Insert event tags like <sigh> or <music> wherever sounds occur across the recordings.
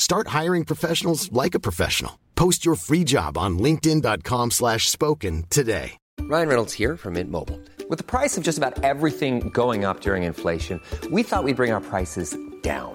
Start hiring professionals like a professional. Post your free job on linkedin.com slash spoken today. Ryan Reynolds here from Mint Mobile. With the price of just about everything going up during inflation, we thought we'd bring our prices down.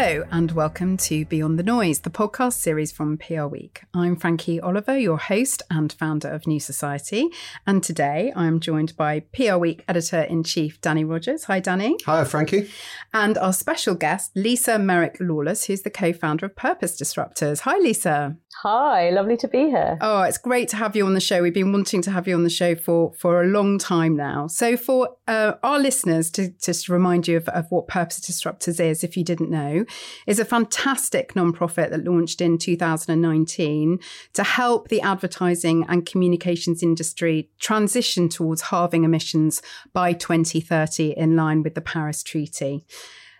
Hello, and welcome to Beyond the Noise, the podcast series from PR Week. I'm Frankie Oliver, your host and founder of New Society. And today I'm joined by PR Week editor in chief, Danny Rogers. Hi, Danny. Hi, Frankie. And our special guest, Lisa Merrick Lawless, who's the co founder of Purpose Disruptors. Hi, Lisa. Hi, lovely to be here. Oh, it's great to have you on the show. We've been wanting to have you on the show for, for a long time now. So, for uh, our listeners, to just remind you of, of what Purpose Disruptors is, if you didn't know, is a fantastic nonprofit that launched in 2019 to help the advertising and communications industry transition towards halving emissions by 2030 in line with the Paris Treaty.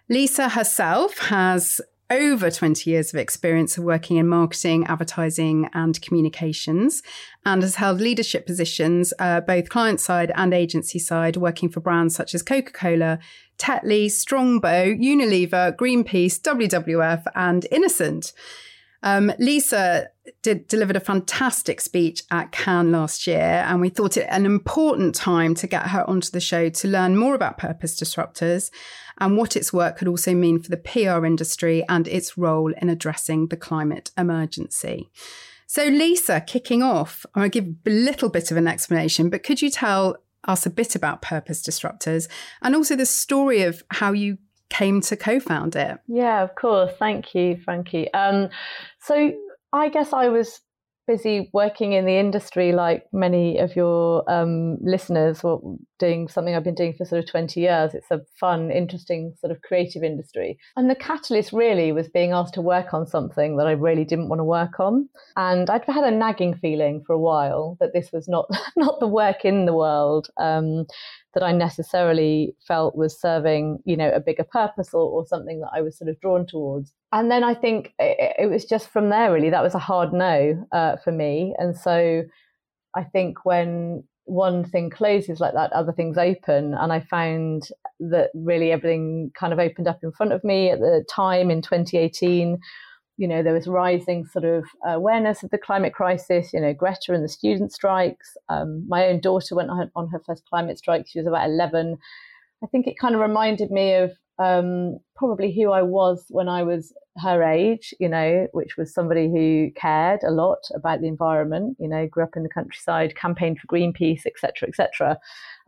Lisa herself has over 20 years of experience of working in marketing, advertising, and communications, and has held leadership positions, uh, both client side and agency side, working for brands such as Coca Cola, Tetley, Strongbow, Unilever, Greenpeace, WWF, and Innocent. Um, Lisa did, delivered a fantastic speech at Cannes last year, and we thought it an important time to get her onto the show to learn more about Purpose Disruptors and what its work could also mean for the PR industry and its role in addressing the climate emergency. So, Lisa, kicking off, I'm going to give a little bit of an explanation, but could you tell us a bit about Purpose Disruptors and also the story of how you came to co-found it. Yeah, of course. Thank you, Frankie. Um, so I guess I was busy working in the industry like many of your um, listeners or doing something I've been doing for sort of 20 years. It's a fun, interesting sort of creative industry. And the catalyst really was being asked to work on something that I really didn't want to work on. And I'd had a nagging feeling for a while that this was not, <laughs> not the work in the world. Um, that I necessarily felt was serving, you know, a bigger purpose or, or something that I was sort of drawn towards. And then I think it, it was just from there, really, that was a hard no uh, for me. And so I think when one thing closes like that, other things open. And I found that really everything kind of opened up in front of me at the time in 2018 you know, there was rising sort of awareness of the climate crisis, you know, Greta and the student strikes. Um, my own daughter went on, on her first climate strike. She was about 11. I think it kind of reminded me of um, probably who I was when I was her age, you know, which was somebody who cared a lot about the environment, you know, grew up in the countryside, campaigned for Greenpeace, etc., etc.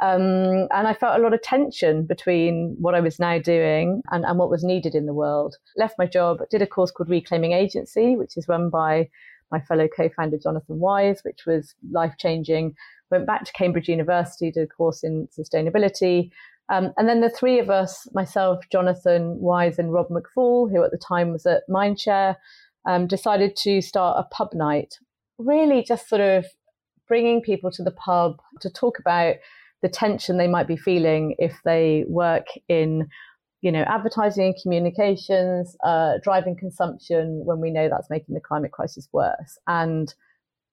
Um, and I felt a lot of tension between what I was now doing and, and what was needed in the world. Left my job, did a course called Reclaiming Agency, which is run by my fellow co-founder Jonathan Wise, which was life changing. Went back to Cambridge University, did a course in sustainability, um, and then the three of us, myself, Jonathan Wise, and Rob McFall, who at the time was at Mindshare, um, decided to start a pub night, really just sort of bringing people to the pub to talk about the tension they might be feeling if they work in you know, advertising and communications, uh, driving consumption when we know that's making the climate crisis worse. And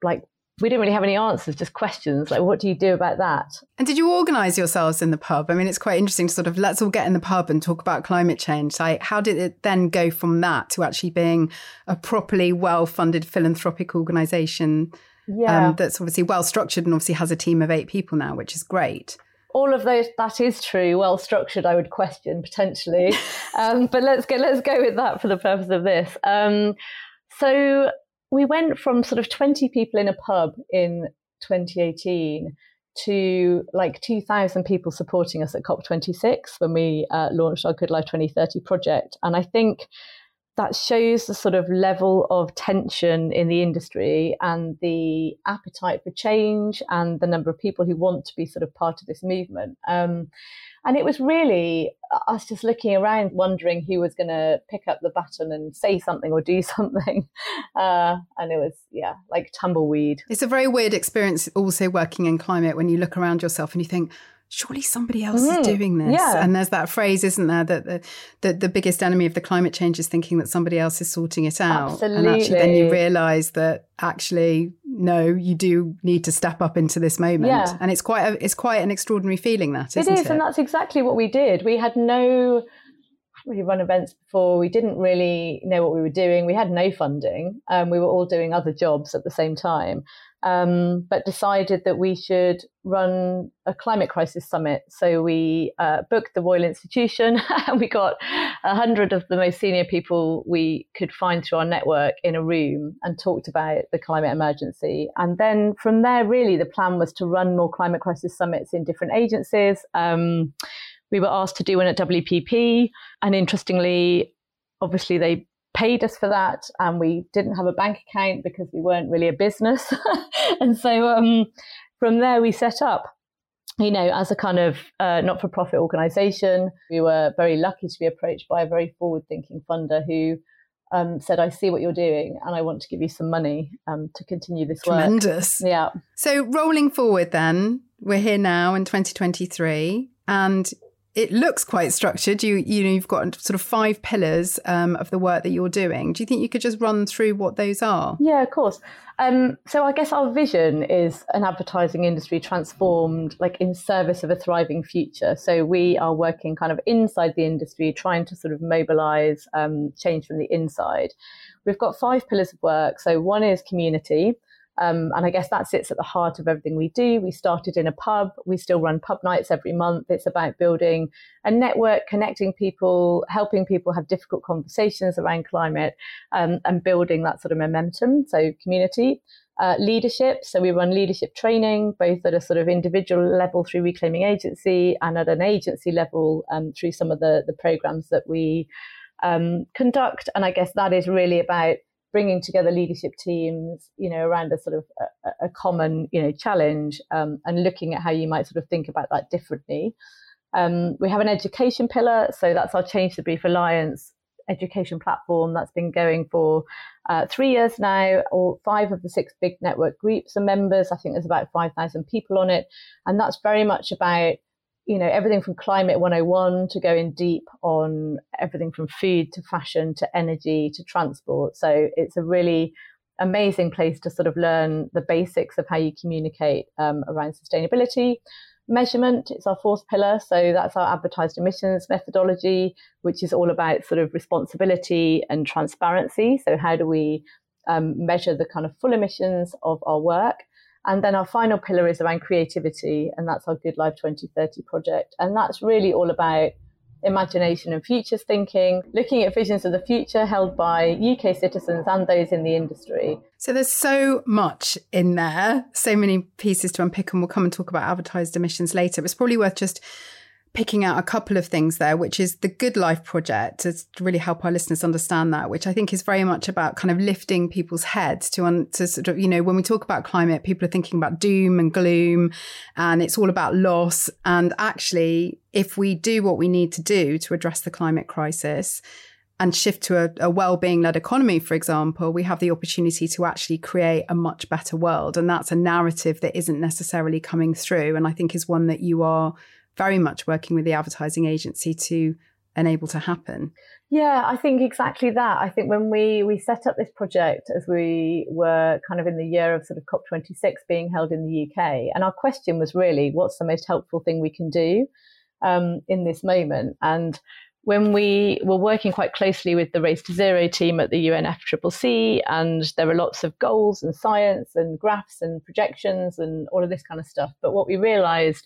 like, we didn't really have any answers, just questions like, what do you do about that? And did you organise yourselves in the pub? I mean, it's quite interesting to sort of let's all get in the pub and talk about climate change. Like, how did it then go from that to actually being a properly well funded philanthropic organisation yeah. um, that's obviously well structured and obviously has a team of eight people now, which is great? all of those that is true well structured i would question potentially <laughs> um, but let's go let's go with that for the purpose of this um, so we went from sort of 20 people in a pub in 2018 to like 2,000 people supporting us at COP26 when we uh, launched our Good Life 2030 project. And I think that shows the sort of level of tension in the industry and the appetite for change and the number of people who want to be sort of part of this movement. Um, and it was really us just looking around, wondering who was going to pick up the baton and say something or do <laughs> something. Uh, and it was, yeah, like tumbleweed. It's a very weird experience also working in climate when you look around yourself and you think, surely somebody else mm, is doing this. Yeah. And there's that phrase, isn't there, that the, the, the, biggest enemy of the climate change is thinking that somebody else is sorting it out. Absolutely. And actually then you realise that actually, no, you do need to step up into this moment. Yeah. And it's quite a, it's quite an extraordinary feeling that, isn't it is, it? and that's exactly what we did. We had no really run events before. We didn't really know what we were doing. We had no funding. Um, we were all doing other jobs at the same time um, but decided that we should run a climate crisis summit. So we uh, booked the Royal Institution <laughs> and we got a hundred of the most senior people we could find through our network in a room and talked about the climate emergency. And then from there, really, the plan was to run more climate crisis summits in different agencies. Um, we were asked to do one at WPP, and interestingly, obviously they paid us for that and we didn't have a bank account because we weren't really a business <laughs> and so um, from there we set up you know as a kind of uh, not-for-profit organization we were very lucky to be approached by a very forward-thinking funder who um, said, I see what you're doing and I want to give you some money um, to continue this Tremendous. work. Tremendous. Yeah. So, rolling forward, then, we're here now in 2023, and it looks quite structured. You you know you've got sort of five pillars um, of the work that you're doing. Do you think you could just run through what those are? Yeah, of course. Um, so I guess our vision is an advertising industry transformed, like in service of a thriving future. So we are working kind of inside the industry, trying to sort of mobilize um, change from the inside. We've got five pillars of work. So one is community. Um, and I guess that sits at the heart of everything we do. We started in a pub. We still run pub nights every month. It's about building a network, connecting people, helping people have difficult conversations around climate, um, and building that sort of momentum. So, community. Uh, leadership. So we run leadership training, both at a sort of individual level through Reclaiming Agency and at an agency level um, through some of the, the programs that we um, conduct. And I guess that is really about bringing together leadership teams, you know, around a sort of a, a common, you know, challenge um, and looking at how you might sort of think about that differently. Um, we have an education pillar, so that's our Change the Brief Alliance education platform that's been going for uh, three years now. All five of the six big network groups are members. I think there's about five thousand people on it, and that's very much about you know, everything from climate 101 to going deep on everything from food to fashion to energy to transport. So it's a really amazing place to sort of learn the basics of how you communicate um, around sustainability. Measurement, it's our fourth pillar. So that's our advertised emissions methodology, which is all about sort of responsibility and transparency. So, how do we um, measure the kind of full emissions of our work? And then our final pillar is around creativity, and that's our Good Life 2030 project. And that's really all about imagination and futures thinking, looking at visions of the future held by UK citizens and those in the industry. So there's so much in there, so many pieces to unpick, and we'll come and talk about advertised emissions later. But it's probably worth just picking out a couple of things there, which is the Good Life Project, to really help our listeners understand that, which I think is very much about kind of lifting people's heads to, un- to sort of, you know, when we talk about climate, people are thinking about doom and gloom and it's all about loss. And actually, if we do what we need to do to address the climate crisis, and shift to a, a well-being led economy for example we have the opportunity to actually create a much better world and that's a narrative that isn't necessarily coming through and i think is one that you are very much working with the advertising agency to enable to happen? Yeah, I think exactly that. I think when we we set up this project as we were kind of in the year of sort of COP26 being held in the UK, and our question was really, what's the most helpful thing we can do um, in this moment? And when we were working quite closely with the Race to Zero team at the UNFCCC, and there were lots of goals and science and graphs and projections and all of this kind of stuff. But what we realized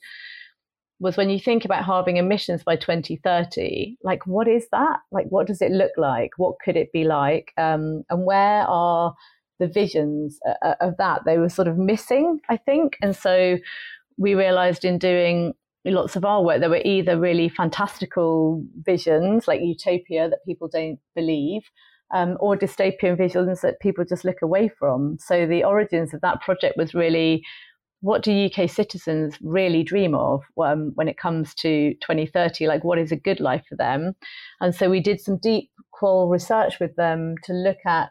was when you think about halving emissions by 2030, like what is that? Like what does it look like? What could it be like? Um, and where are the visions uh, uh, of that? They were sort of missing, I think. And so we realized in doing lots of our work, there were either really fantastical visions like utopia that people don't believe, um, or dystopian visions that people just look away from. So the origins of that project was really what do UK citizens really dream of um, when it comes to 2030? Like, what is a good life for them? And so we did some deep qual research with them to look at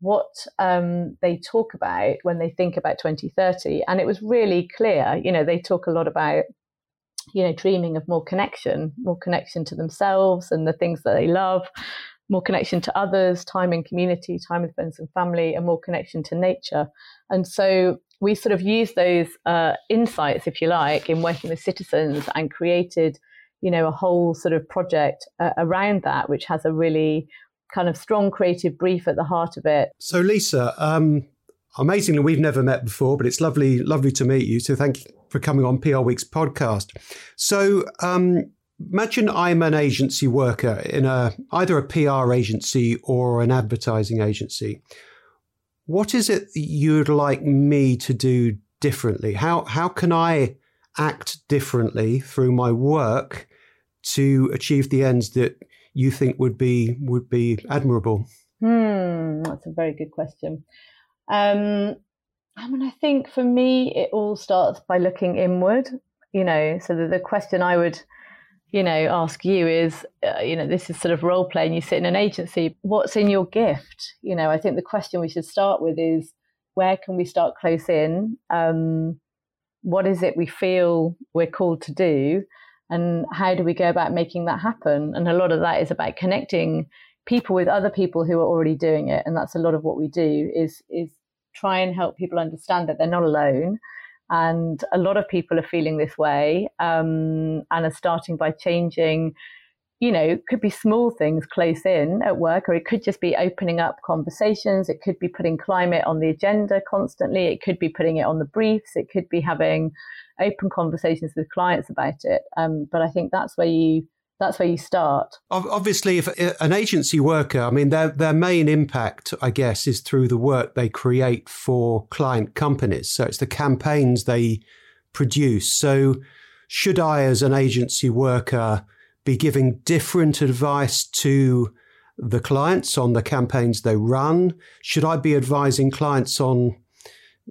what um, they talk about when they think about 2030. And it was really clear, you know, they talk a lot about, you know, dreaming of more connection, more connection to themselves and the things that they love, more connection to others, time in community, time with friends and family, and more connection to nature. And so we sort of used those uh, insights, if you like, in working with citizens and created, you know, a whole sort of project uh, around that, which has a really kind of strong creative brief at the heart of it. So, Lisa, um, amazingly, we've never met before, but it's lovely, lovely to meet you. So, thank you for coming on PR Week's podcast. So, um, imagine I'm an agency worker in a either a PR agency or an advertising agency. What is it that you'd like me to do differently? How how can I act differently through my work to achieve the ends that you think would be would be admirable? Hmm, that's a very good question. Um, I mean, I think for me, it all starts by looking inward. You know, so the, the question I would you know, ask you is, uh, you know, this is sort of role playing. You sit in an agency. What's in your gift? You know, I think the question we should start with is, where can we start close in? Um, what is it we feel we're called to do, and how do we go about making that happen? And a lot of that is about connecting people with other people who are already doing it, and that's a lot of what we do. Is is try and help people understand that they're not alone and a lot of people are feeling this way um, and are starting by changing, you know, could be small things close in at work, or it could just be opening up conversations. It could be putting climate on the agenda constantly. It could be putting it on the briefs. It could be having open conversations with clients about it. Um, but I think that's where you that's where you start. Obviously, if an agency worker, I mean, their their main impact, I guess, is through the work they create for client companies. So it's the campaigns they produce. So should I, as an agency worker, be giving different advice to the clients on the campaigns they run? Should I be advising clients on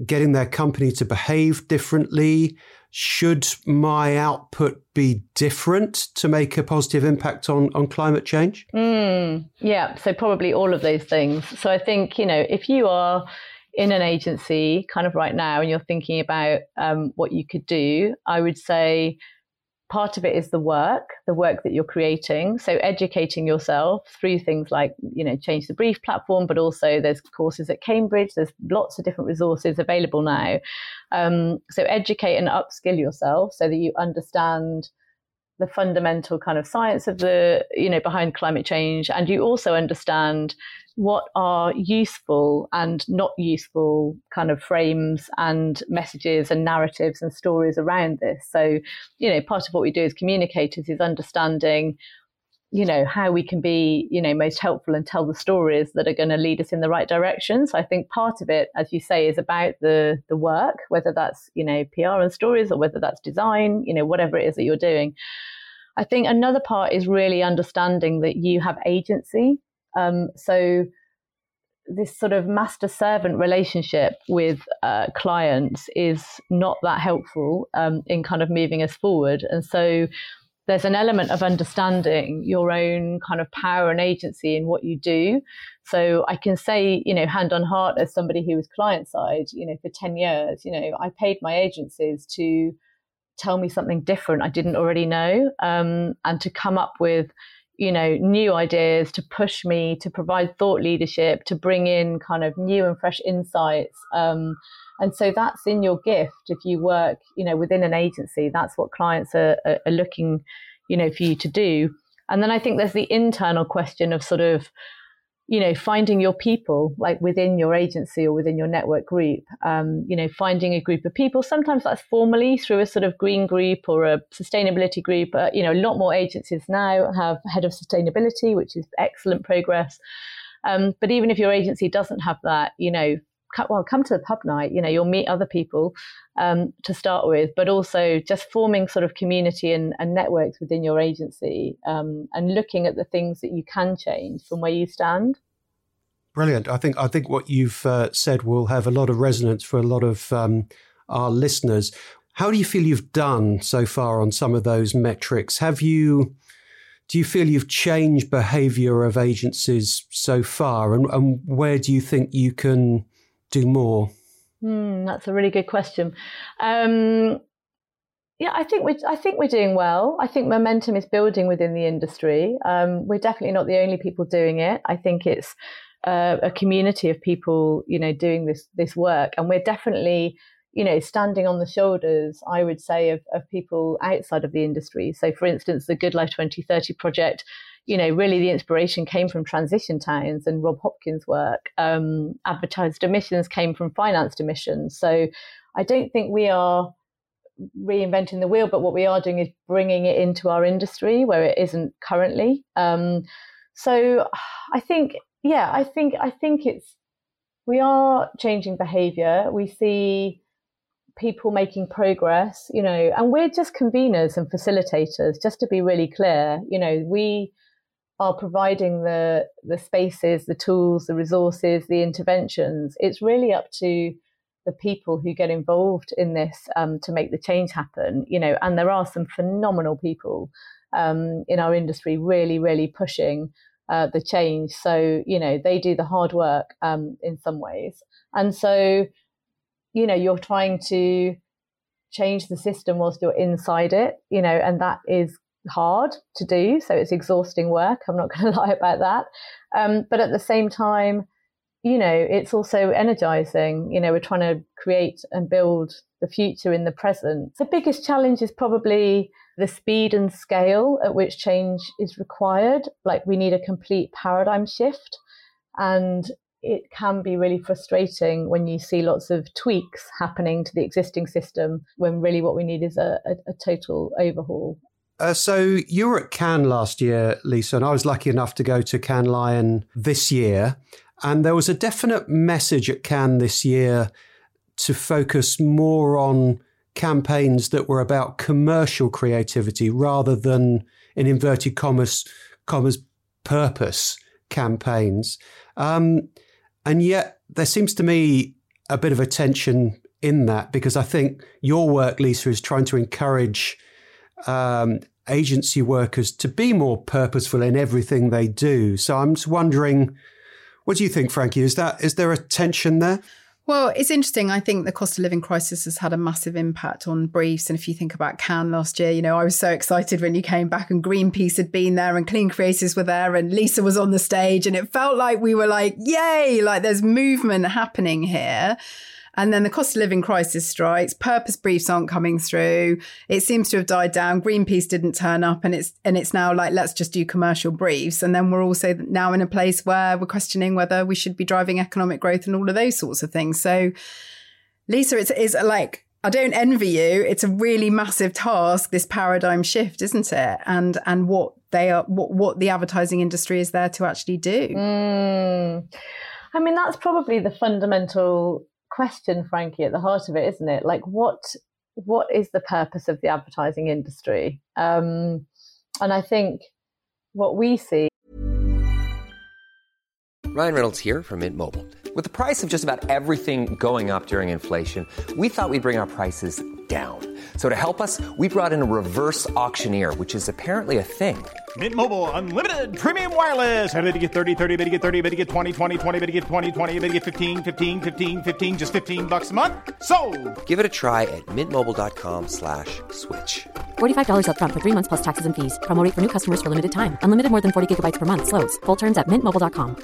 getting their company to behave differently? Should my output be different to make a positive impact on, on climate change? Mm, yeah, so probably all of those things. So I think, you know, if you are in an agency kind of right now and you're thinking about um, what you could do, I would say part of it is the work, the work that you're creating. So educating yourself through things like, you know, change the brief platform, but also there's courses at Cambridge. There's lots of different resources available now. Um, so educate and upskill yourself so that you understand the fundamental kind of science of the, you know, behind climate change. And you also understand what are useful and not useful kind of frames and messages and narratives and stories around this. So, you know, part of what we do as communicators is understanding, you know, how we can be, you know, most helpful and tell the stories that are going to lead us in the right direction. So I think part of it, as you say, is about the the work, whether that's, you know, PR and stories or whether that's design, you know, whatever it is that you're doing. I think another part is really understanding that you have agency um, so this sort of master servant relationship with uh, clients is not that helpful um, in kind of moving us forward. And so there's an element of understanding your own kind of power and agency in what you do. So I can say, you know, hand on heart, as somebody who was client side, you know, for 10 years, you know, I paid my agencies to tell me something different I didn't already know um, and to come up with you know, new ideas, to push me, to provide thought leadership, to bring in kind of new and fresh insights. Um, and so that's in your gift if you work, you know, within an agency. That's what clients are, are, are looking, you know, for you to do. And then I think there's the internal question of sort of, you know, finding your people like within your agency or within your network group, um, you know, finding a group of people. Sometimes that's formally through a sort of green group or a sustainability group. Uh, you know, a lot more agencies now have head of sustainability, which is excellent progress. Um, but even if your agency doesn't have that, you know, well, come to the pub night. You know, you'll meet other people um, to start with, but also just forming sort of community and, and networks within your agency um, and looking at the things that you can change from where you stand. Brilliant. I think I think what you've uh, said will have a lot of resonance for a lot of um, our listeners. How do you feel you've done so far on some of those metrics? Have you? Do you feel you've changed behaviour of agencies so far, and, and where do you think you can do more? Mm, that's a really good question. Um, yeah, I think we I think we're doing well. I think momentum is building within the industry. Um, we're definitely not the only people doing it. I think it's uh, a community of people, you know, doing this this work, and we're definitely, you know, standing on the shoulders. I would say of, of people outside of the industry. So, for instance, the Good Life 2030 project you know, really the inspiration came from transition towns and Rob Hopkins' work. Um, advertised emissions came from financed emissions. So I don't think we are reinventing the wheel, but what we are doing is bringing it into our industry where it isn't currently. Um, so I think, yeah, I think I think it's we are changing behaviour. We see people making progress, you know, and we're just conveners and facilitators. Just to be really clear, you know, we are providing the the spaces, the tools, the resources, the interventions. It's really up to the people who get involved in this um, to make the change happen. You know, and there are some phenomenal people um, in our industry really, really pushing uh, the change. So you know, they do the hard work um, in some ways, and so you know, you're trying to change the system whilst you're inside it. You know, and that is hard to do. So it's exhausting work. I'm not <laughs> going to lie about that. Um, but at the same time, you know, it's also energizing. You know, we're trying to create and build the future in the present. The biggest challenge is probably the speed and scale at which change is required. Like, we need a complete paradigm shift. And it can be really frustrating when you see lots of tweaks happening to the existing system when really what we need is a, a, a total overhaul. Uh, so you were at Cannes last year, Lisa, and I was lucky enough to go to Cannes Lion this year. And there was a definite message at Cannes this year to focus more on campaigns that were about commercial creativity rather than, in inverted commas, commas purpose campaigns. Um, and yet, there seems to me a bit of a tension in that because I think your work, Lisa, is trying to encourage um, agency workers to be more purposeful in everything they do. So I'm just wondering, what do you think, Frankie? Is that is there a tension there? Well, it's interesting. I think the cost of living crisis has had a massive impact on briefs. And if you think about Cannes last year, you know, I was so excited when you came back and Greenpeace had been there and Clean Creatives were there and Lisa was on the stage. And it felt like we were like, yay, like there's movement happening here. And then the cost of living crisis strikes. Purpose briefs aren't coming through. It seems to have died down. Greenpeace didn't turn up, and it's and it's now like let's just do commercial briefs. And then we're also now in a place where we're questioning whether we should be driving economic growth and all of those sorts of things. So, Lisa, it's is like I don't envy you. It's a really massive task, this paradigm shift, isn't it? And and what they are, what what the advertising industry is there to actually do. Mm. I mean, that's probably the fundamental question, Frankie, at the heart of it, isn't it? Like, what what is the purpose of the advertising industry? Um, and I think what we see. Ryan Reynolds here from Mint Mobile. With the price of just about everything going up during inflation, we thought we'd bring our prices down. So to help us, we brought in a reverse auctioneer, which is apparently a thing. Mint Mobile unlimited premium wireless. Ready to get 30, 30, bit to get 30, bit to get 20, 20, 20, bit to get 20, 20, bit to get 15, 15, 15, 15 just 15 bucks a month. So, Give it a try at mintmobile.com/switch. $45 upfront for three months plus taxes and fees. Promo rate for new customers for limited time. Unlimited more than 40 gigabytes per month. Slows. Full terms at mintmobile.com.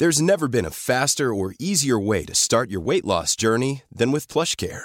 There's never been a faster or easier way to start your weight loss journey than with PlushCare.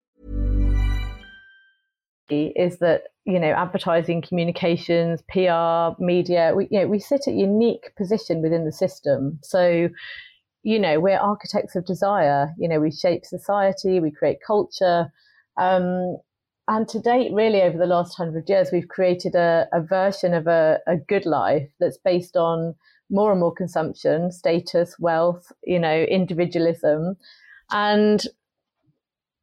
Is that, you know, advertising, communications, PR, media, we, you know, we sit at a unique position within the system. So, you know, we're architects of desire. You know, we shape society, we create culture. Um, and to date, really, over the last hundred years, we've created a, a version of a, a, good life that's based on more and more consumption, status, wealth, you know, individualism. And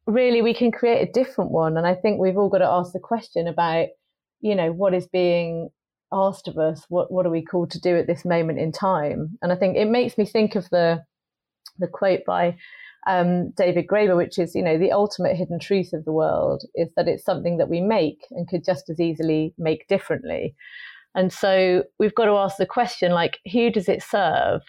really, we can create a different one. And I think we've all got to ask the question about, you know, what is being asked of us? What, what are we called to do at this moment in time? And I think it makes me think of the, the quote by um, David Graeber, which is, you know, the ultimate hidden truth of the world is that it's something that we make and could just as easily make differently. And so we've got to ask the question, like, who does it serve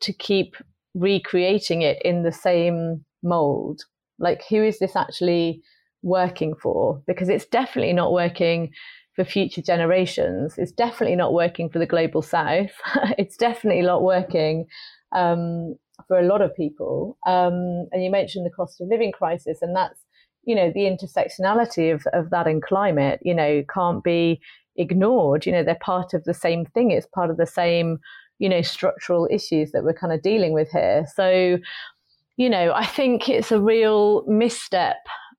to keep recreating it in the same mold? Like, who is this actually working for? Because it's definitely not working for future generations. It's definitely not working for the global south. <laughs> it's definitely not working um, for a lot of people. Um, and you mentioned the cost of living crisis, and that's you know the intersectionality of of that and climate. You know, can't be ignored. You know, they're part of the same thing. It's part of the same you know structural issues that we're kind of dealing with here. So, you know, I think it's a real misstep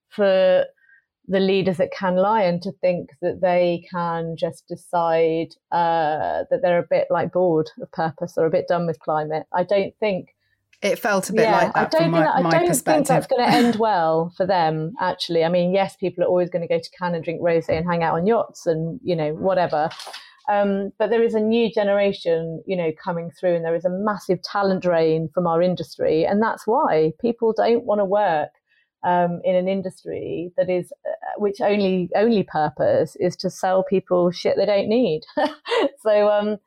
for the leaders at Cannes Lion to think that they can just decide uh, that they're a bit like bored of purpose or a bit done with climate. I don't think it felt a bit yeah, like that I don't from my, I my don't perspective. think that's going to end well for them. Actually, I mean, yes, people are always going to go to Cannes and drink rosé and hang out on yachts and you know whatever. Um, but there is a new generation, you know, coming through, and there is a massive talent drain from our industry, and that's why people don't want to work um, in an industry that is, uh, which only only purpose is to sell people shit they don't need. <laughs> so um,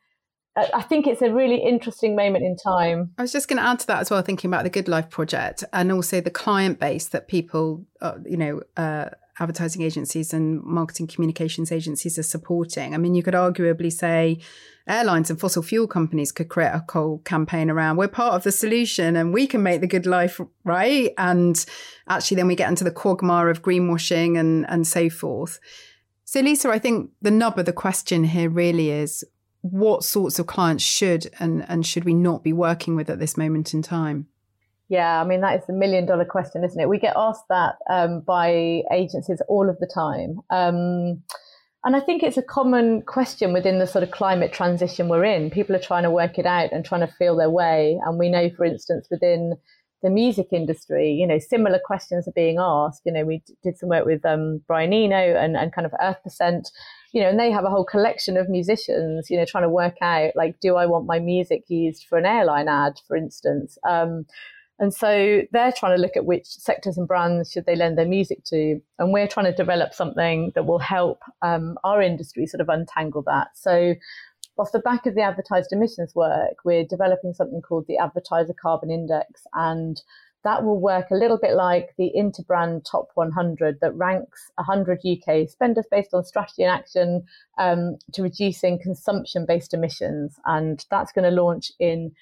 I think it's a really interesting moment in time. I was just going to add to that as well, thinking about the Good Life project and also the client base that people, uh, you know, uh, advertising agencies and marketing communications agencies are supporting. I mean, you could arguably say airlines and fossil fuel companies could create a whole campaign around we're part of the solution and we can make the good life right. And actually, then we get into the quagmire of greenwashing and and so forth. So, Lisa, I think the nub of the question here really is what sorts of clients should and, and should we not be working with at this moment in time? Yeah, I mean, that is the million dollar question, isn't it? We get asked that um, by agencies all of the time. Um, and I think it's a common question within the sort of climate transition we're in. People are trying to work it out and trying to feel their way. And we know, for instance, within the music industry, you know, similar questions are being asked. You know, we did some work with um, Brian Eno and, and kind of Earth Percent you know, and they have a whole collection of musicians, you know, trying to work out like, do I want my music used for an airline ad, for instance? Um, and so they're trying to look at which sectors and brands should they lend their music to. And we're trying to develop something that will help um, our industry sort of untangle that. So off the back of the advertised emissions work, we're developing something called the Advertiser Carbon Index. And that will work a little bit like the Interbrand Top 100 that ranks 100 UK spenders based on strategy and action um, to reducing consumption based emissions. And that's going to launch in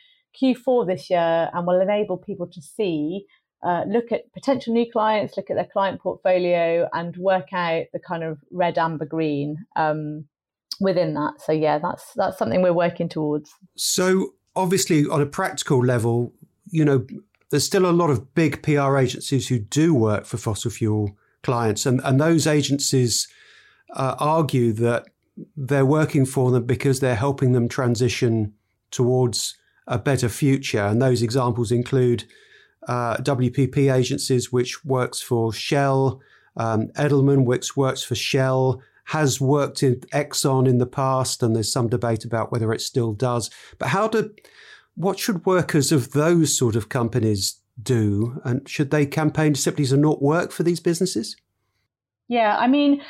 Q4 this year and will enable people to see. Uh, look at potential new clients, look at their client portfolio, and work out the kind of red, amber, green um, within that. So yeah, that's that's something we're working towards. So obviously, on a practical level, you know, there's still a lot of big PR agencies who do work for fossil fuel clients, and, and those agencies uh, argue that they're working for them because they're helping them transition towards a better future. And those examples include uh, WPP agencies, which works for Shell, um, Edelman, which works for Shell, has worked in Exxon in the past, and there's some debate about whether it still does. But how do what should workers of those sort of companies do, and should they campaign simply to not work for these businesses? Yeah, I mean,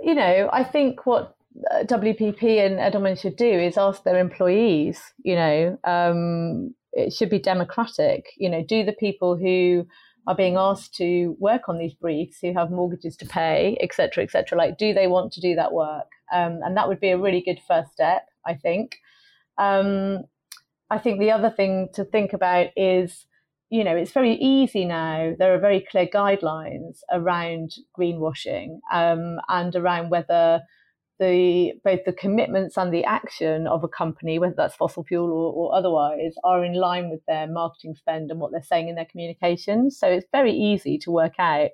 you know, I think what WPP and Edelman should do is ask their employees. You know, um, it should be democratic. You know, do the people who are being asked to work on these briefs who have mortgages to pay, etc., cetera, et cetera. Like, do they want to do that work? Um, and that would be a really good first step, I think. Um, I think the other thing to think about is, you know, it's very easy now. There are very clear guidelines around greenwashing um, and around whether the both the commitments and the action of a company, whether that's fossil fuel or, or, otherwise, are in line with their marketing spend and what they're saying in their communications. So it's very easy to work out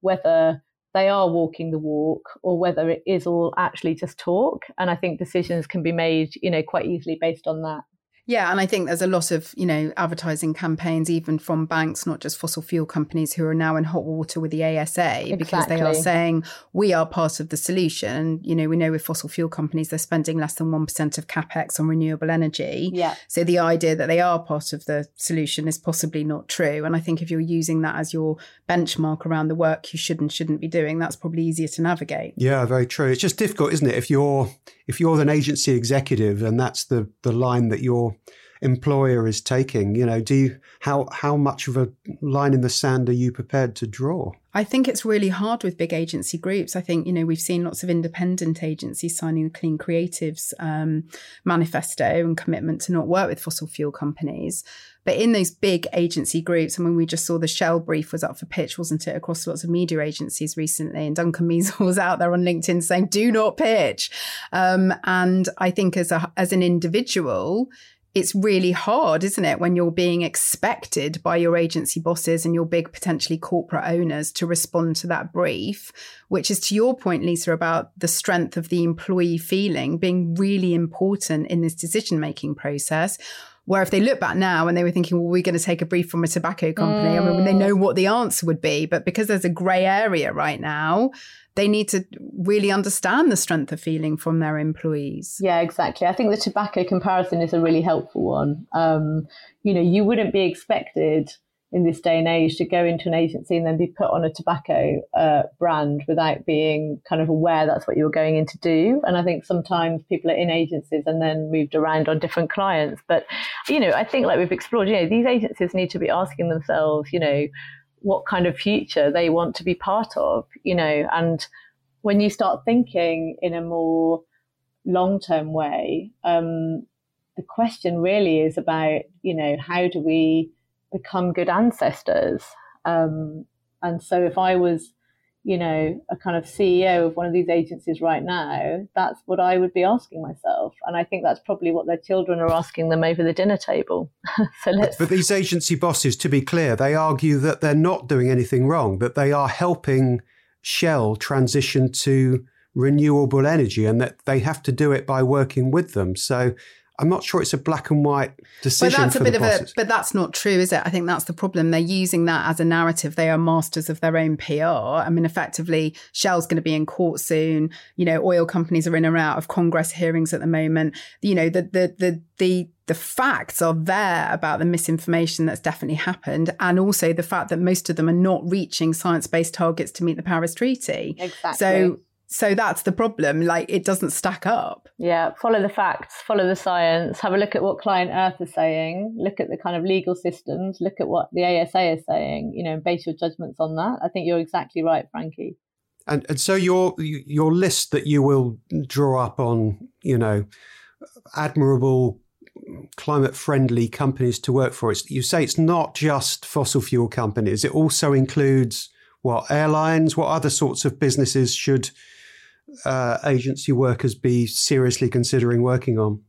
whether they are walking the walk or whether it is all actually just talk. And I think decisions can be made, you know, quite easily based on that. Yeah, and I think there's a lot of, you know, advertising campaigns, even from banks, not just fossil fuel companies who are now in hot water with the ASA exactly. because they are saying we are part of the solution. You know, we know with fossil fuel companies, they're spending less than 1% of capex on renewable energy. Yeah. So the idea that they are part of the solution is possibly not true. And I think if you're using that as your benchmark around the work you should and shouldn't be doing, that's probably easier to navigate. Yeah, very true. It's just difficult, isn't it? If you're if you're an agency executive and that's the the line that your employer is taking, you know, do you how how much of a line in the sand are you prepared to draw? I think it's really hard with big agency groups. I think, you know, we've seen lots of independent agencies signing the Clean Creatives um, manifesto and commitment to not work with fossil fuel companies. But in those big agency groups, I mean, we just saw the Shell brief was up for pitch, wasn't it, across lots of media agencies recently? And Duncan Meisel <laughs> was out there on LinkedIn saying, "Do not pitch." Um, and I think as a as an individual, it's really hard, isn't it, when you're being expected by your agency bosses and your big potentially corporate owners to respond to that brief, which is to your point, Lisa, about the strength of the employee feeling being really important in this decision making process. Where if they look back now and they were thinking, well, we're going to take a brief from a tobacco company, mm. I mean, they know what the answer would be. But because there's a grey area right now, they need to really understand the strength of feeling from their employees. Yeah, exactly. I think the tobacco comparison is a really helpful one. Um, you know, you wouldn't be expected in this day and age to go into an agency and then be put on a tobacco uh, brand without being kind of aware that's what you were going in to do. And I think sometimes people are in agencies and then moved around on different clients. But, you know, I think like we've explored, you know, these agencies need to be asking themselves, you know, what kind of future they want to be part of, you know, and when you start thinking in a more long term way, um, the question really is about, you know, how do we become good ancestors? Um, and so if I was you know, a kind of CEO of one of these agencies right now, that's what I would be asking myself. And I think that's probably what their children are asking them over the dinner table. <laughs> so let's. But, these agency bosses, to be clear, they argue that they're not doing anything wrong, that they are helping Shell transition to renewable energy and that they have to do it by working with them. So I'm not sure it's a black and white decision. But that's a bit of bosses. a. But that's not true, is it? I think that's the problem. They're using that as a narrative. They are masters of their own PR. I mean, effectively, Shell's going to be in court soon. You know, oil companies are in or out of Congress hearings at the moment. You know, the the the the the facts are there about the misinformation that's definitely happened, and also the fact that most of them are not reaching science based targets to meet the Paris Treaty. Exactly. So so that's the problem. Like it doesn't stack up. Yeah, follow the facts, follow the science, have a look at what Client Earth is saying, look at the kind of legal systems, look at what the ASA is saying, you know, base your judgments on that. I think you're exactly right, Frankie. And and so your your list that you will draw up on, you know, admirable climate friendly companies to work for. It's, you say it's not just fossil fuel companies. It also includes what airlines, what other sorts of businesses should uh, agency workers be seriously considering working on?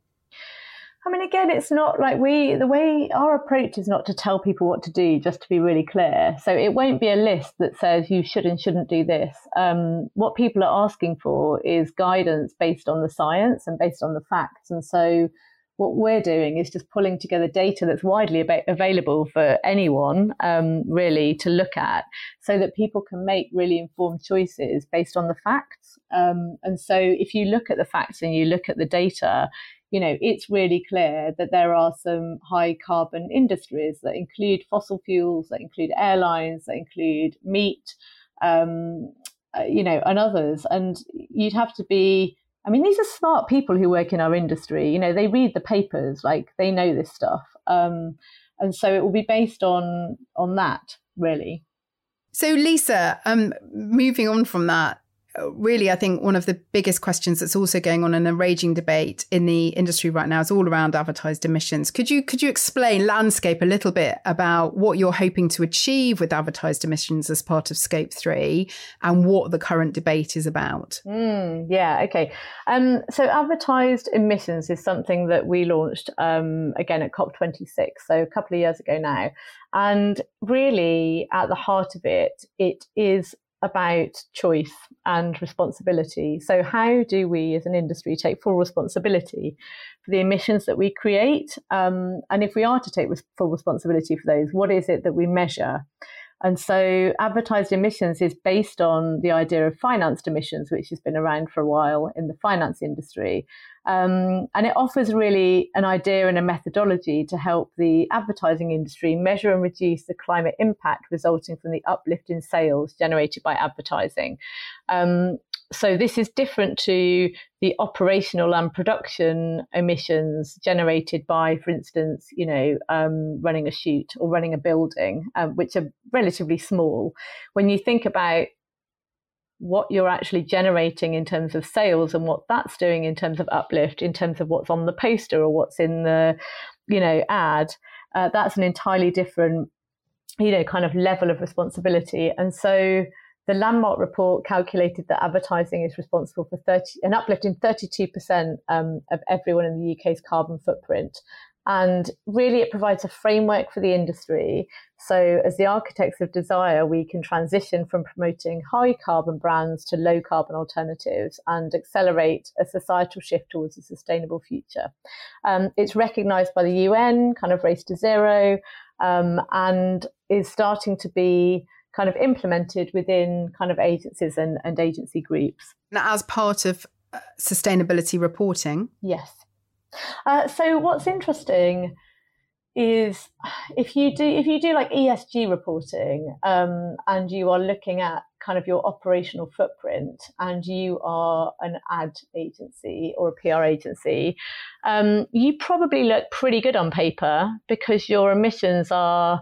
I mean, again, it's not like we, the way our approach is not to tell people what to do, just to be really clear. So it won't be a list that says you should and shouldn't do this. Um, what people are asking for is guidance based on the science and based on the facts. And so what we're doing is just pulling together data that's widely ab- available for anyone um, really to look at so that people can make really informed choices based on the facts. Um, and so if you look at the facts and you look at the data, you know, it's really clear that there are some high carbon industries that include fossil fuels, that include airlines, that include meat, um, uh, you know, and others. And you'd have to be I mean, these are smart people who work in our industry. You know, they read the papers, like they know this stuff, um, and so it will be based on on that really. So, Lisa, um, moving on from that, really, I think one of the biggest questions that's also going on in a raging debate in the industry right now is all around advertised emissions. Could you could you explain landscape a little bit about what you're hoping to achieve with advertised emissions as part of Scope Three and what the current debate is about? Mm, yeah, okay. Um, so advertised emissions is something that we launched um, again at COP26, so a couple of years ago now. And really, at the heart of it, it is about choice and responsibility. So, how do we as an industry take full responsibility for the emissions that we create? Um, and if we are to take full responsibility for those, what is it that we measure? And so, advertised emissions is based on the idea of financed emissions, which has been around for a while in the finance industry. Um, and it offers really an idea and a methodology to help the advertising industry measure and reduce the climate impact resulting from the uplift in sales generated by advertising. Um, so this is different to the operational and production emissions generated by, for instance, you know, um, running a shoot or running a building, um, which are relatively small. When you think about what you're actually generating in terms of sales and what that's doing in terms of uplift, in terms of what's on the poster or what's in the, you know, ad, uh, that's an entirely different, you know, kind of level of responsibility. And so the landmark report calculated that advertising is responsible for 30, an uplift in 32% um, of everyone in the UK's carbon footprint. And really, it provides a framework for the industry. So, as the architects of desire, we can transition from promoting high carbon brands to low carbon alternatives and accelerate a societal shift towards a sustainable future. Um, it's recognized by the UN, kind of race to zero, um, and is starting to be kind of implemented within kind of agencies and, and agency groups. Now, As part of uh, sustainability reporting? Yes. Uh, so what's interesting is if you do if you do like ESG reporting um, and you are looking at kind of your operational footprint and you are an ad agency or a PR agency, um, you probably look pretty good on paper because your emissions are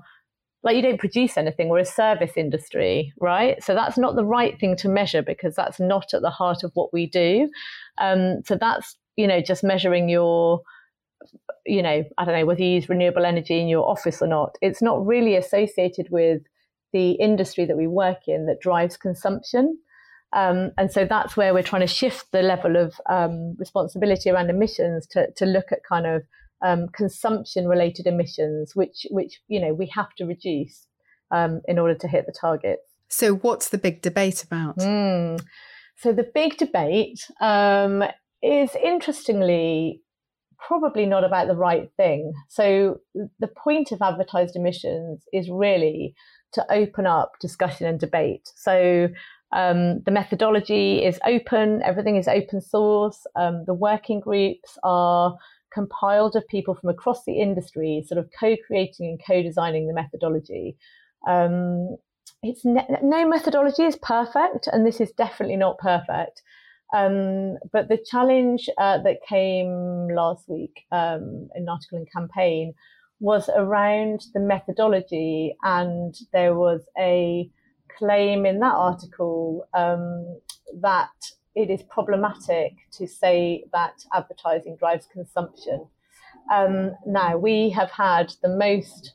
like you don't produce anything. We're a service industry right? So that's not the right thing to measure because that's not at the heart of what we do. Um, so that's you know, just measuring your, you know, I don't know whether you use renewable energy in your office or not. It's not really associated with the industry that we work in that drives consumption. Um, and so that's where we're trying to shift the level of um, responsibility around emissions to, to look at kind of um, consumption related emissions, which, which, you know, we have to reduce um, in order to hit the targets. So what's the big debate about? Mm. So the big debate um, is interestingly probably not about the right thing. So the point of advertised emissions is really to open up discussion and debate. So um, the methodology is open, everything is open source. Um, the working groups are compiled of people from across the industry, sort of co-creating and co-designing the methodology. Um, it's ne- no methodology is perfect, and this is definitely not perfect. Um, but the challenge uh, that came last week um, in article in campaign was around the methodology, and there was a claim in that article um, that it is problematic to say that advertising drives consumption. Um, now, we have had the most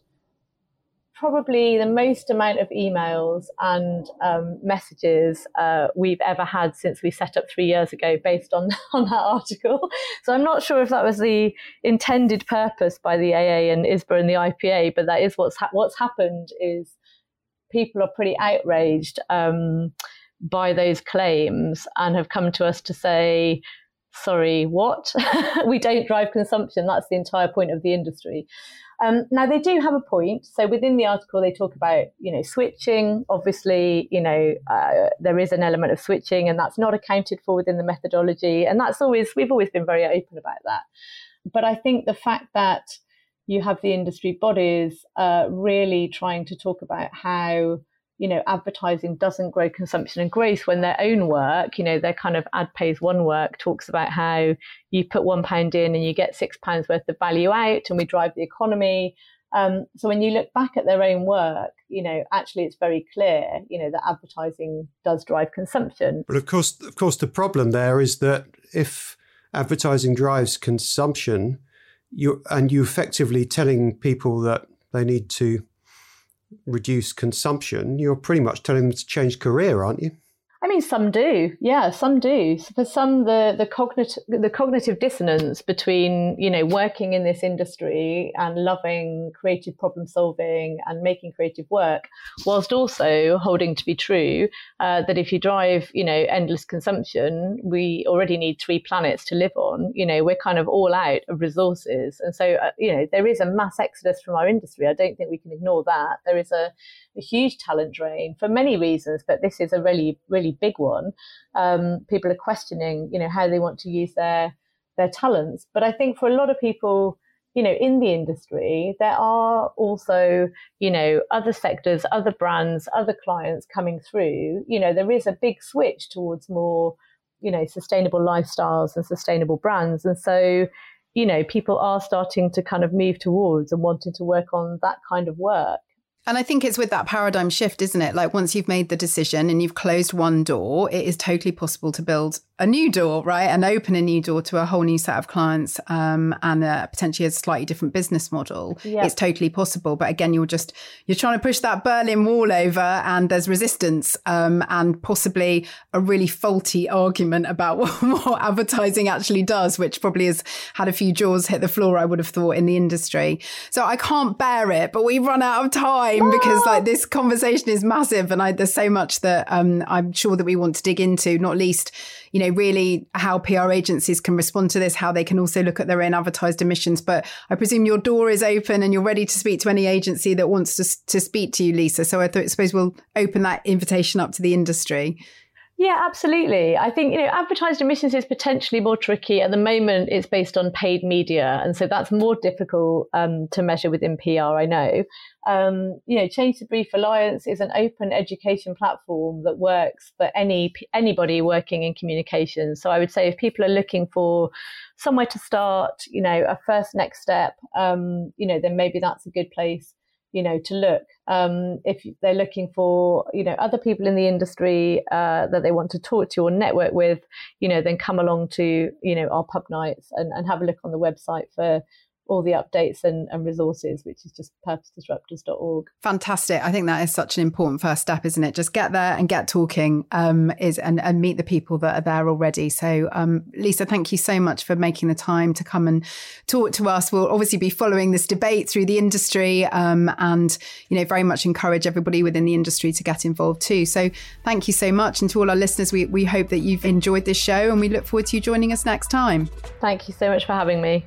probably the most amount of emails and um, messages uh, we've ever had since we set up three years ago based on, <laughs> on that article. So I'm not sure if that was the intended purpose by the AA and ISBA and the IPA, but that is what's, ha- what's happened is people are pretty outraged um, by those claims and have come to us to say, sorry, what? <laughs> we don't drive consumption. That's the entire point of the industry. Um, now they do have a point. So within the article, they talk about you know switching. Obviously, you know uh, there is an element of switching, and that's not accounted for within the methodology. And that's always we've always been very open about that. But I think the fact that you have the industry bodies uh, really trying to talk about how you know, advertising doesn't grow consumption and growth when their own work, you know, their kind of ad pays one work talks about how you put one pound in and you get six pounds worth of value out and we drive the economy. Um, so when you look back at their own work, you know, actually it's very clear, you know, that advertising does drive consumption. But of course, of course, the problem there is that if advertising drives consumption, you and you effectively telling people that they need to reduce consumption, you're pretty much telling them to change career, aren't you? I mean, some do. Yeah, some do. So for some, the the cognitive the cognitive dissonance between you know working in this industry and loving creative problem solving and making creative work, whilst also holding to be true uh, that if you drive you know endless consumption, we already need three planets to live on. You know, we're kind of all out of resources, and so uh, you know there is a mass exodus from our industry. I don't think we can ignore that. There is a a huge talent drain for many reasons, but this is a really, really big one. Um, people are questioning, you know, how they want to use their their talents. But I think for a lot of people, you know, in the industry, there are also, you know, other sectors, other brands, other clients coming through. You know, there is a big switch towards more, you know, sustainable lifestyles and sustainable brands. And so, you know, people are starting to kind of move towards and wanting to work on that kind of work. And I think it's with that paradigm shift, isn't it? Like once you've made the decision and you've closed one door, it is totally possible to build a new door, right? And open a new door to a whole new set of clients um, and a, potentially a slightly different business model. Yeah. It's totally possible. But again, you're just, you're trying to push that Berlin Wall over and there's resistance um, and possibly a really faulty argument about <laughs> what, what advertising actually does, which probably has had a few jaws hit the floor, I would have thought, in the industry. So I can't bear it, but we've run out of time because like this conversation is massive and I, there's so much that um, I'm sure that we want to dig into, not least you know, really how PR agencies can respond to this, how they can also look at their own advertised emissions. But I presume your door is open and you're ready to speak to any agency that wants to, to speak to you, Lisa. So I suppose we'll open that invitation up to the industry. Yeah, absolutely. I think, you know, advertised emissions is potentially more tricky. At the moment, it's based on paid media. And so that's more difficult um, to measure within PR, I know. Um, you know, Change the Brief Alliance is an open education platform that works for any anybody working in communications. So I would say if people are looking for somewhere to start, you know, a first next step, um, you know, then maybe that's a good place you know to look um, if they're looking for you know other people in the industry uh, that they want to talk to or network with you know then come along to you know our pub nights and, and have a look on the website for all the updates and, and resources, which is just purposedisruptors.org. Fantastic. I think that is such an important first step, isn't it? Just get there and get talking um, is and, and meet the people that are there already. So, um, Lisa, thank you so much for making the time to come and talk to us. We'll obviously be following this debate through the industry um, and, you know, very much encourage everybody within the industry to get involved too. So, thank you so much. And to all our listeners, we, we hope that you've enjoyed this show and we look forward to you joining us next time. Thank you so much for having me.